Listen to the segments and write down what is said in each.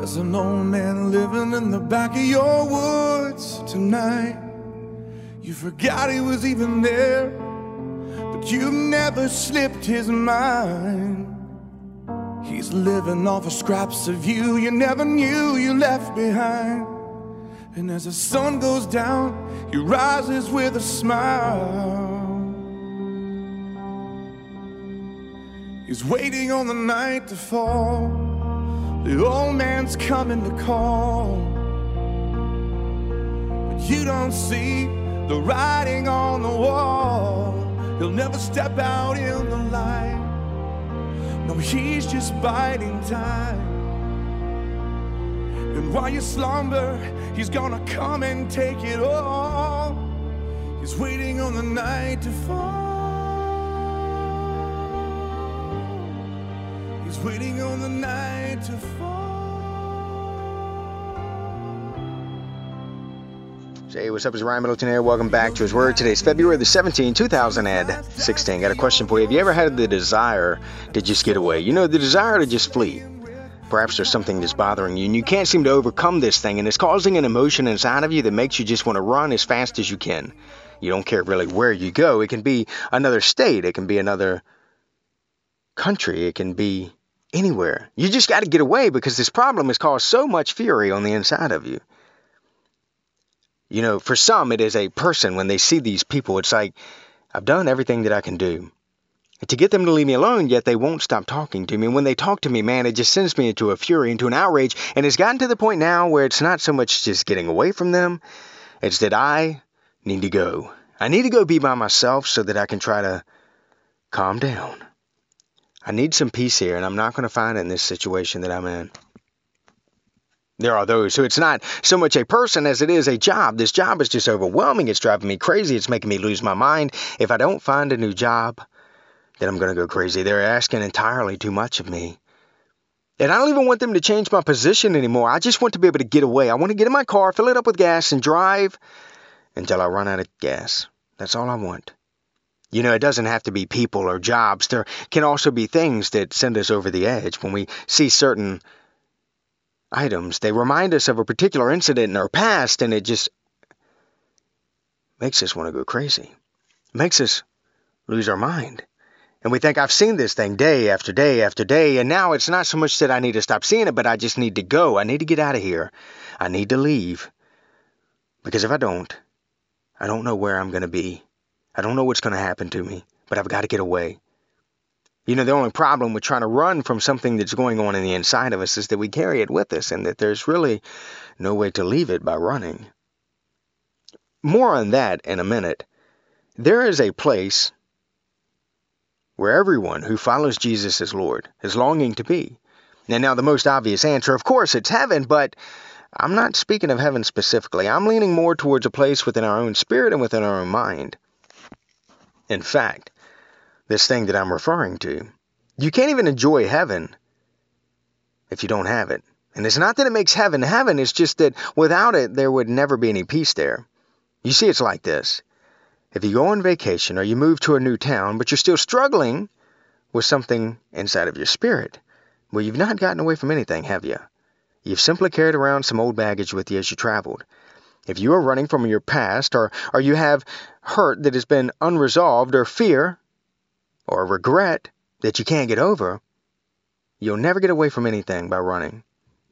There's an old man living in the back of your woods tonight. You forgot he was even there, but you never slipped his mind. He's living off of scraps of you you never knew you left behind. And as the sun goes down, he rises with a smile. He's waiting on the night to fall. The old man's coming to call. But you don't see the writing on the wall. He'll never step out in the light. No, he's just biding time. And while you slumber, he's gonna come and take it all. He's waiting on the night to fall. Waiting on the night to fall. Hey, what's up? It's Ryan Middleton here. Welcome back to His Word. Today's February the 17th, 2016. Got a question for you. Have you ever had the desire to just get away? You know, the desire to just flee. Perhaps there's something that's bothering you and you can't seem to overcome this thing and it's causing an emotion inside of you that makes you just want to run as fast as you can. You don't care really where you go. It can be another state, it can be another country, it can be anywhere. You just got to get away because this problem has caused so much fury on the inside of you. You know, for some, it is a person when they see these people, it's like, I've done everything that I can do to get them to leave me alone, yet they won't stop talking to me. And when they talk to me, man, it just sends me into a fury, into an outrage. And it's gotten to the point now where it's not so much just getting away from them, it's that I need to go. I need to go be by myself so that I can try to calm down. I need some peace here, and I'm not going to find it in this situation that I'm in. There are those who it's not so much a person as it is a job. This job is just overwhelming. It's driving me crazy. It's making me lose my mind. If I don't find a new job, then I'm going to go crazy. They're asking entirely too much of me. And I don't even want them to change my position anymore. I just want to be able to get away. I want to get in my car, fill it up with gas, and drive until I run out of gas. That's all I want. You know, it doesn't have to be people or jobs. There can also be things that send us over the edge when we see certain items. They remind us of a particular incident in our past, and it just makes us want to go crazy. It makes us lose our mind. And we think, I've seen this thing day after day after day, and now it's not so much that I need to stop seeing it, but I just need to go. I need to get out of here. I need to leave. Because if I don't, I don't know where I'm going to be. I don't know what's going to happen to me, but I've got to get away. You know, the only problem with trying to run from something that's going on in the inside of us is that we carry it with us and that there's really no way to leave it by running. More on that in a minute. There is a place where everyone who follows Jesus as Lord is longing to be. And now, the most obvious answer, of course, it's heaven, but I'm not speaking of heaven specifically. I'm leaning more towards a place within our own spirit and within our own mind. In fact, this thing that I'm referring to, you can't even enjoy heaven if you don't have it. And it's not that it makes heaven heaven, it's just that without it, there would never be any peace there. You see, it's like this. If you go on vacation or you move to a new town, but you're still struggling with something inside of your spirit, well, you've not gotten away from anything, have you? You've simply carried around some old baggage with you as you traveled. If you are running from your past, or, or you have hurt that has been unresolved, or fear, or regret that you can't get over, you'll never get away from anything by running.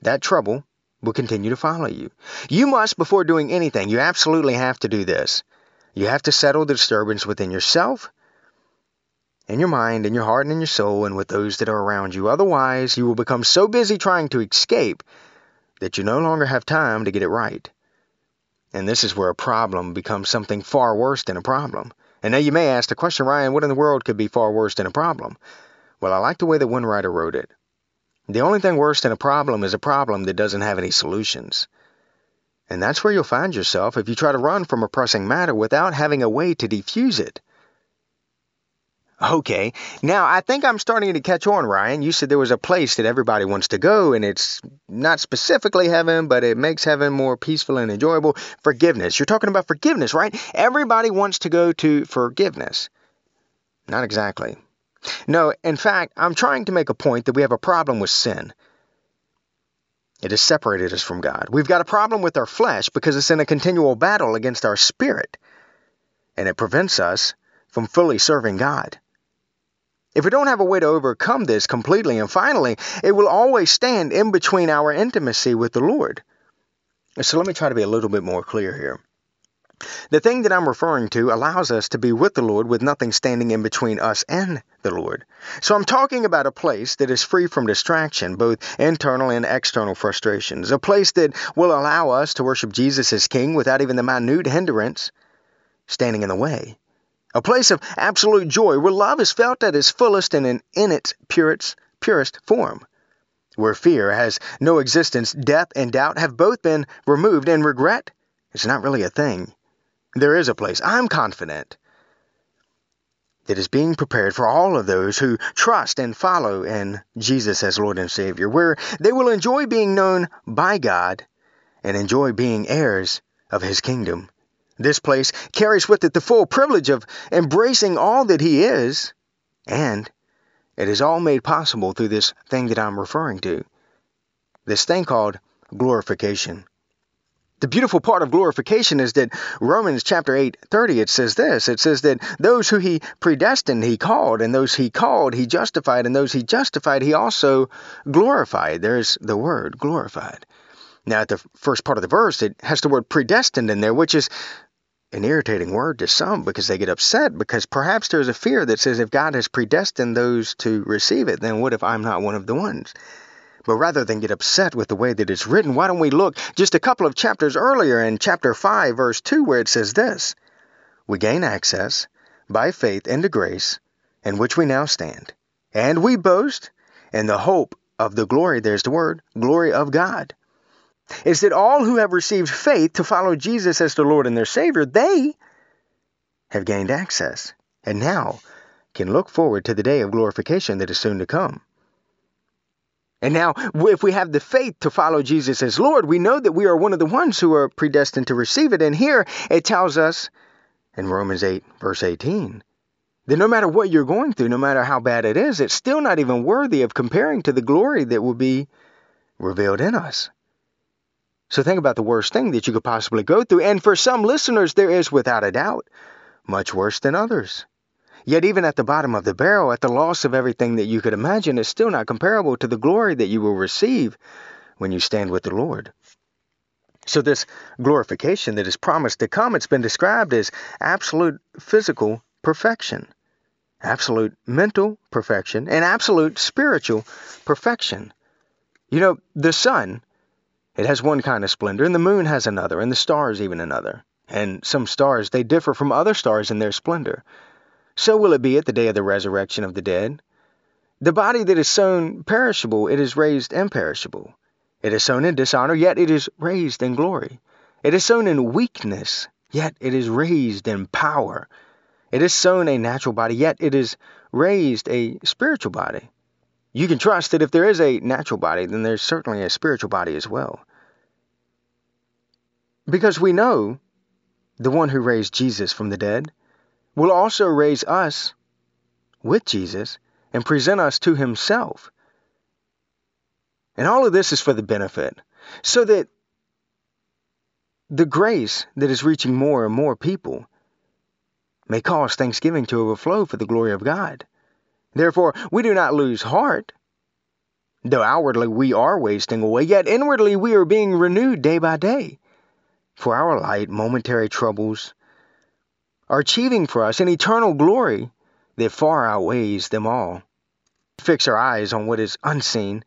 That trouble will continue to follow you. You must, before doing anything, you absolutely have to do this. You have to settle the disturbance within yourself, in your mind, in your heart, and in your soul, and with those that are around you. Otherwise, you will become so busy trying to escape that you no longer have time to get it right. And this is where a problem becomes something far worse than a problem. And now you may ask the question, Ryan, what in the world could be far worse than a problem? Well, I like the way that one writer wrote it. The only thing worse than a problem is a problem that doesn't have any solutions. And that's where you'll find yourself if you try to run from a pressing matter without having a way to defuse it. Okay, now I think I'm starting to catch on, Ryan. You said there was a place that everybody wants to go, and it's not specifically heaven, but it makes heaven more peaceful and enjoyable. Forgiveness. You're talking about forgiveness, right? Everybody wants to go to forgiveness. Not exactly. No, in fact, I'm trying to make a point that we have a problem with sin. It has separated us from God. We've got a problem with our flesh because it's in a continual battle against our spirit, and it prevents us from fully serving God. If we don't have a way to overcome this completely and finally, it will always stand in between our intimacy with the Lord. So let me try to be a little bit more clear here. The thing that I'm referring to allows us to be with the Lord with nothing standing in between us and the Lord. So I'm talking about a place that is free from distraction, both internal and external frustrations. A place that will allow us to worship Jesus as King without even the minute hindrance standing in the way. A place of absolute joy where love is felt at its fullest and in, in its purest, purest form. Where fear has no existence, death and doubt have both been removed, and regret is not really a thing. There is a place, I'm confident, that is being prepared for all of those who trust and follow in Jesus as Lord and Savior, where they will enjoy being known by God and enjoy being heirs of His kingdom. This place carries with it the full privilege of embracing all that He is, and it is all made possible through this thing that I'm referring to. This thing called glorification. The beautiful part of glorification is that Romans chapter 8, 30, it says this. It says that those who he predestined, he called, and those he called, he justified, and those he justified, he also glorified. There's the word glorified. Now, at the first part of the verse, it has the word predestined in there, which is an irritating word to some because they get upset because perhaps there's a fear that says if God has predestined those to receive it, then what if I'm not one of the ones? But rather than get upset with the way that it's written, why don't we look just a couple of chapters earlier in chapter 5, verse 2, where it says this We gain access by faith into grace in which we now stand, and we boast in the hope of the glory, there's the word, glory of God. Is that all who have received faith to follow Jesus as their Lord and their Savior, they have gained access and now can look forward to the day of glorification that is soon to come. And now, if we have the faith to follow Jesus as Lord, we know that we are one of the ones who are predestined to receive it. And here it tells us in Romans 8, verse 18, that no matter what you're going through, no matter how bad it is, it's still not even worthy of comparing to the glory that will be revealed in us. So think about the worst thing that you could possibly go through. And for some listeners, there is without a doubt much worse than others. Yet, even at the bottom of the barrel, at the loss of everything that you could imagine, is still not comparable to the glory that you will receive when you stand with the Lord. So, this glorification that is promised to come, it's been described as absolute physical perfection, absolute mental perfection, and absolute spiritual perfection. You know, the sun, it has one kind of splendor, and the moon has another, and the stars even another. And some stars, they differ from other stars in their splendor. So will it be at the day of the resurrection of the dead. The body that is sown perishable, it is raised imperishable. It is sown in dishonor, yet it is raised in glory. It is sown in weakness, yet it is raised in power. It is sown a natural body, yet it is raised a spiritual body. You can trust that if there is a natural body, then there's certainly a spiritual body as well. Because we know the one who raised Jesus from the dead will also raise us with Jesus and present us to himself. And all of this is for the benefit, so that the grace that is reaching more and more people may cause thanksgiving to overflow for the glory of God. Therefore, we do not lose heart. Though outwardly we are wasting away, yet inwardly we are being renewed day by day. For our light, momentary troubles are achieving for us an eternal glory that far outweighs them all. Fix our eyes on what is unseen,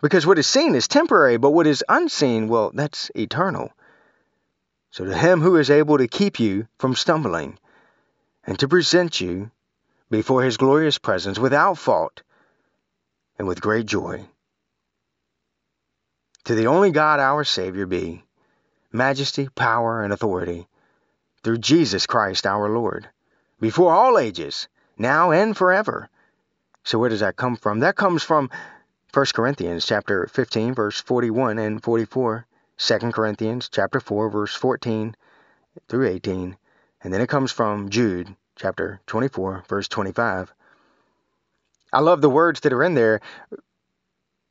because what is seen is temporary, but what is unseen, well, that's eternal. So to him who is able to keep you from stumbling, and to present you before his glorious presence without fault and with great joy. To the only God our Savior be majesty, power, and authority through Jesus Christ our Lord, before all ages, now and forever. So where does that come from? That comes from 1 Corinthians chapter 15 verse 41 and 44, 2 Corinthians chapter 4 verse 14 through 18, and then it comes from Jude chapter 24 verse 25. I love the words that are in there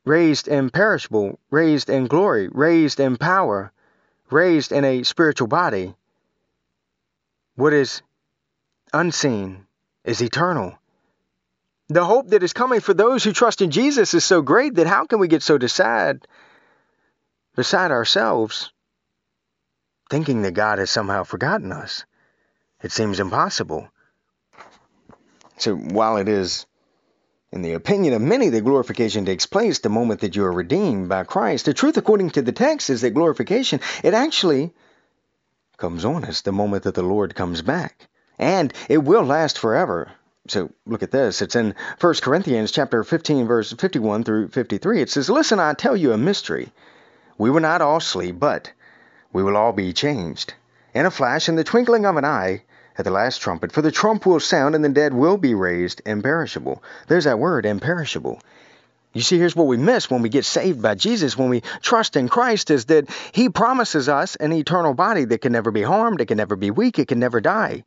raised imperishable, raised in glory, raised in power, raised in a spiritual body. What is unseen is eternal. The hope that is coming for those who trust in Jesus is so great that how can we get so sad beside ourselves, thinking that God has somehow forgotten us? It seems impossible. So while it is, in the opinion of many, that glorification takes place the moment that you are redeemed by Christ, the truth according to the text is that glorification, it actually comes on us the moment that the Lord comes back. And it will last forever. So look at this. It's in 1 Corinthians chapter 15 verse 51 through 53. It says, "Listen, I tell you a mystery. We will not all sleep, but we will all be changed. In a flash, in the twinkling of an eye, at the last trumpet, for the trump will sound and the dead will be raised imperishable." There's that word, imperishable. You see, here's what we miss when we get saved by Jesus, when we trust in Christ, is that He promises us an eternal body that can never be harmed, it can never be weak, it can never die.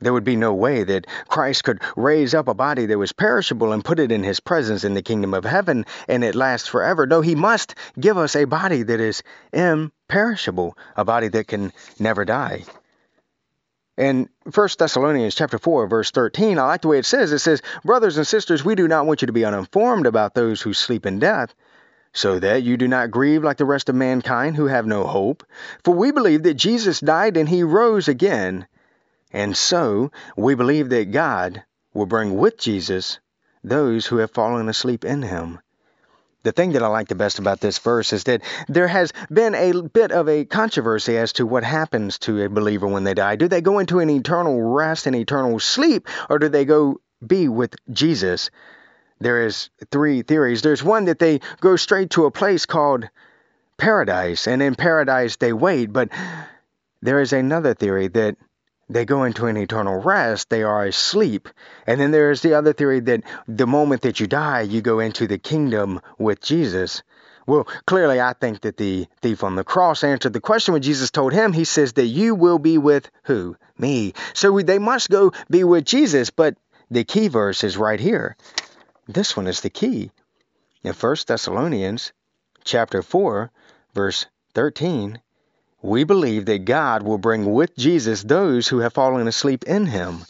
There would be no way that Christ could raise up a body that was perishable and put it in his presence in the kingdom of heaven and it lasts forever. No, he must give us a body that is imperishable, a body that can never die. In 1 Thessalonians chapter 4 verse 13, I like the way it says. It says, "Brothers and sisters, we do not want you to be uninformed about those who sleep in death, so that you do not grieve like the rest of mankind who have no hope. For we believe that Jesus died and he rose again." And so we believe that God will bring with Jesus those who have fallen asleep in him. The thing that I like the best about this verse is that there has been a bit of a controversy as to what happens to a believer when they die. Do they go into an eternal rest and eternal sleep, or do they go be with Jesus? There is three theories. There's one that they go straight to a place called paradise, and in paradise they wait. But there is another theory that they go into an eternal rest, they are asleep. And then there's the other theory that the moment that you die, you go into the kingdom with Jesus. Well, clearly, I think that the thief on the cross answered the question when Jesus told him. He says that you will be with who? Me. So they must go be with Jesus, but the key verse is right here. This one is the key. In 1 Thessalonians chapter 4, verse 13, we believe that God will bring with Jesus those who have fallen asleep in him.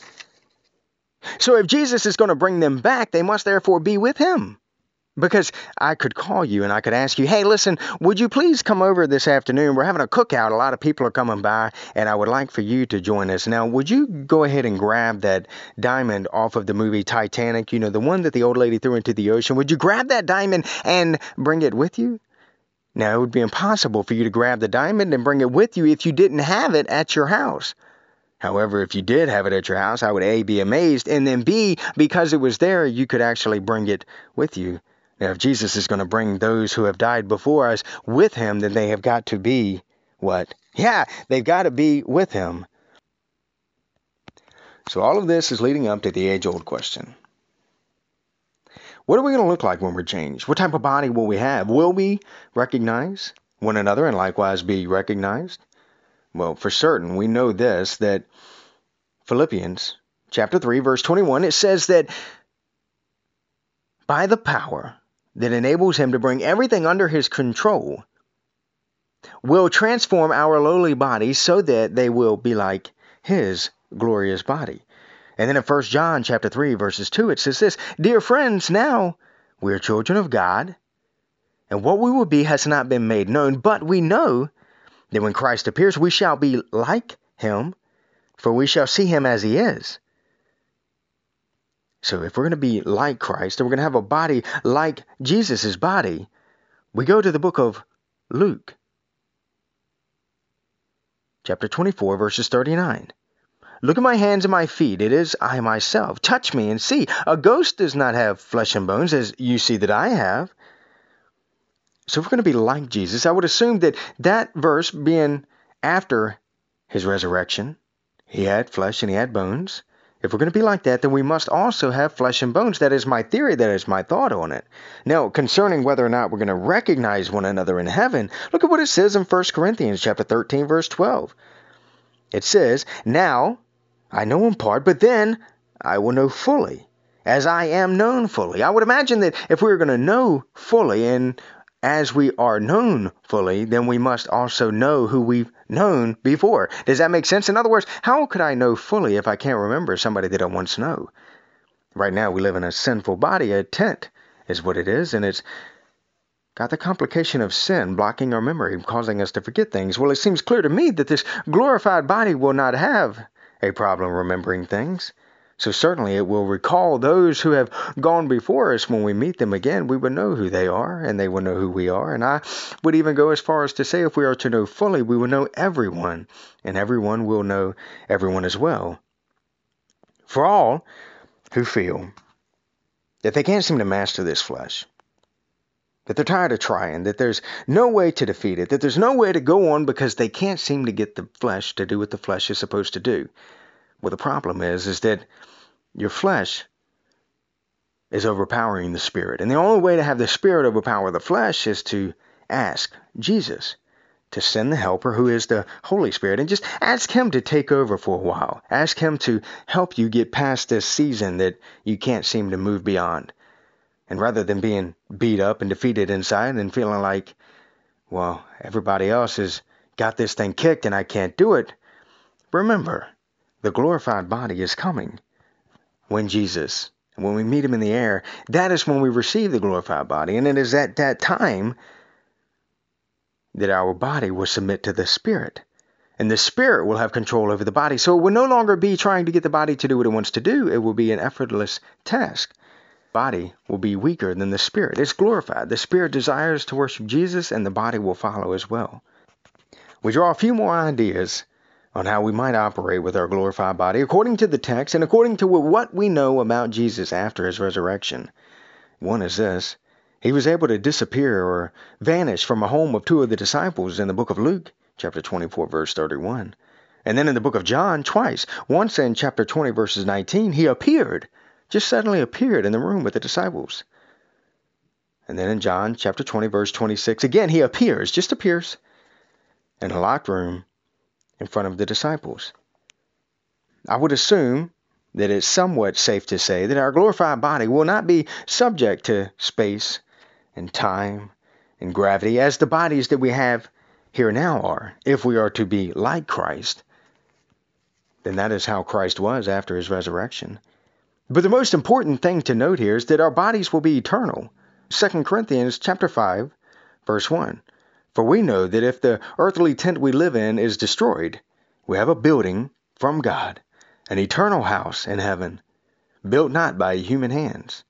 So if Jesus is going to bring them back, they must therefore be with him. Because I could call you and I could ask you, hey, listen, would you please come over this afternoon? We're having a cookout. A lot of people are coming by, and I would like for you to join us. Now, would you go ahead and grab that diamond off of the movie Titanic? You know, the one that the old lady threw into the ocean. Would you grab that diamond and bring it with you? Now, it would be impossible for you to grab the diamond and bring it with you if you didn't have it at your house. However, if you did have it at your house, I would A, be amazed, and then B, because it was there, you could actually bring it with you. Now, if Jesus is going to bring those who have died before us with him, then they have got to be what? Yeah, they've got to be with him. So, all of this is leading up to the age old question what are we going to look like when we're changed? What type of body will we have? Will we recognize one another and likewise be recognized? Well, for certain, we know this that Philippians chapter 3 verse 21 it says that by the power that enables him to bring everything under his control will transform our lowly bodies so that they will be like his glorious body. And then in 1 John chapter 3 verses 2 it says this, "Dear friends, now we are children of God, and what we will be has not been made known, but we know that when Christ appears we shall be like him, for we shall see him as he is." So if we're going to be like Christ and we're going to have a body like Jesus' body, we go to the book of Luke, chapter 24, verses 39. Look at my hands and my feet. It is I myself. Touch me and see. A ghost does not have flesh and bones, as you see that I have. So, if we're going to be like Jesus, I would assume that that verse being after his resurrection, he had flesh and he had bones. If we're going to be like that, then we must also have flesh and bones. That is my theory. That is my thought on it. Now, concerning whether or not we're going to recognize one another in heaven, look at what it says in 1 Corinthians chapter 13, verse 12. It says, Now I know in part, but then I will know fully, as I am known fully. I would imagine that if we are going to know fully and as we are known fully, then we must also know who we've known before. Does that make sense? In other words, how could I know fully if I can't remember somebody that I once know? Right now, we live in a sinful body, a tent is what it is, and it's got the complication of sin blocking our memory, causing us to forget things. Well, it seems clear to me that this glorified body will not have a problem remembering things. So certainly it will recall those who have gone before us when we meet them again. We would know who they are, and they will know who we are. And I would even go as far as to say, if we are to know fully, we will know everyone, and everyone will know everyone as well. For all who feel that they can't seem to master this flesh, that they're tired of trying, that there's no way to defeat it, that there's no way to go on because they can't seem to get the flesh to do what the flesh is supposed to do. Well, the problem is, is that your flesh is overpowering the spirit. And the only way to have the spirit overpower the flesh is to ask Jesus to send the helper who is the Holy Spirit and just ask him to take over for a while. Ask him to help you get past this season that you can't seem to move beyond. And rather than being beat up and defeated inside and feeling like, well, everybody else has got this thing kicked and I can't do it, remember, the glorified body is coming when Jesus, when we meet him in the air, that is when we receive the glorified body. And it is at that time that our body will submit to the Spirit. And the Spirit will have control over the body. So it will no longer be trying to get the body to do what it wants to do. It will be an effortless task. Body will be weaker than the Spirit. It's glorified. The Spirit desires to worship Jesus, and the body will follow as well. We draw a few more ideas on how we might operate with our glorified body according to the text and according to what we know about Jesus after his resurrection. One is this he was able to disappear or vanish from a home of two of the disciples in the book of Luke, chapter 24, verse 31. And then in the book of John, twice. Once in chapter 20, verses 19, he appeared, just suddenly appeared in the room with the disciples. And then in John chapter 20, verse 26, again, he appears, just appears, in a locked room in front of the disciples. I would assume that it's somewhat safe to say that our glorified body will not be subject to space and time and gravity as the bodies that we have here now are. If we are to be like Christ, then that is how Christ was after his resurrection. But the most important thing to note here is that our bodies will be eternal. 2 Corinthians chapter 5 verse 1. For we know that if the earthly tent we live in is destroyed, we have a building from God, an eternal house in heaven, built not by human hands.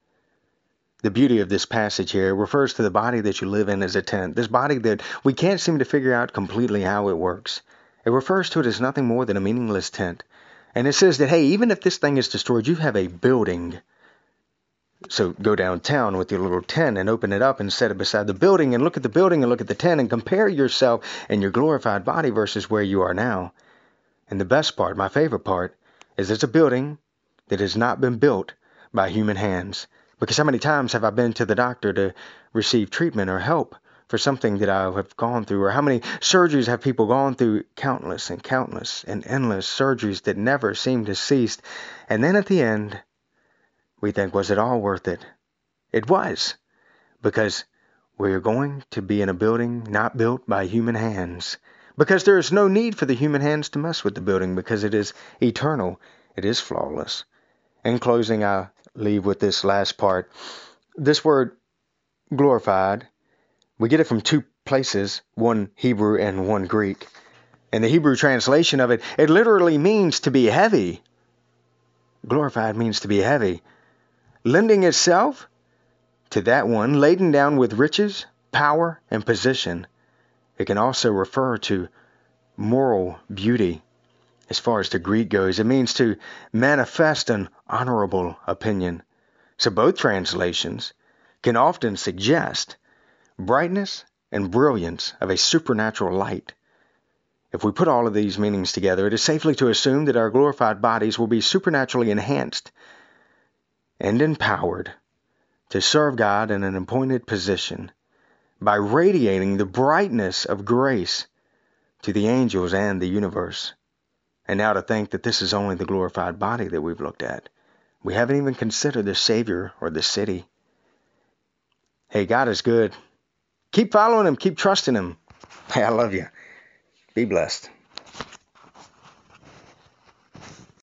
The beauty of this passage here refers to the body that you live in as a tent, this body that we can't seem to figure out completely how it works. It refers to it as nothing more than a meaningless tent. And it says that, hey, even if this thing is destroyed, you have a building so go downtown with your little tent and open it up and set it beside the building and look at the building and look at the tent and compare yourself and your glorified body versus where you are now. And the best part, my favorite part, is it's a building that has not been built by human hands. Because how many times have I been to the doctor to receive treatment or help for something that I have gone through? Or how many surgeries have people gone through? Countless and countless and endless surgeries that never seem to cease. And then at the end, we think, was it all worth it? It was, because we're going to be in a building not built by human hands. Because there is no need for the human hands to mess with the building because it is eternal, it is flawless. In closing, I leave with this last part. This word glorified, we get it from two places, one Hebrew and one Greek. In the Hebrew translation of it, it literally means to be heavy. Glorified means to be heavy lending itself to that one laden down with riches, power, and position. It can also refer to moral beauty. As far as the Greek goes, it means to manifest an honorable opinion. So both translations can often suggest brightness and brilliance of a supernatural light. If we put all of these meanings together, it is safely to assume that our glorified bodies will be supernaturally enhanced and empowered to serve God in an appointed position by radiating the brightness of grace to the angels and the universe. And now to think that this is only the glorified body that we've looked at. We haven't even considered the Savior or the city. Hey, God is good. Keep following Him, keep trusting Him. Hey, I love you. Be blessed.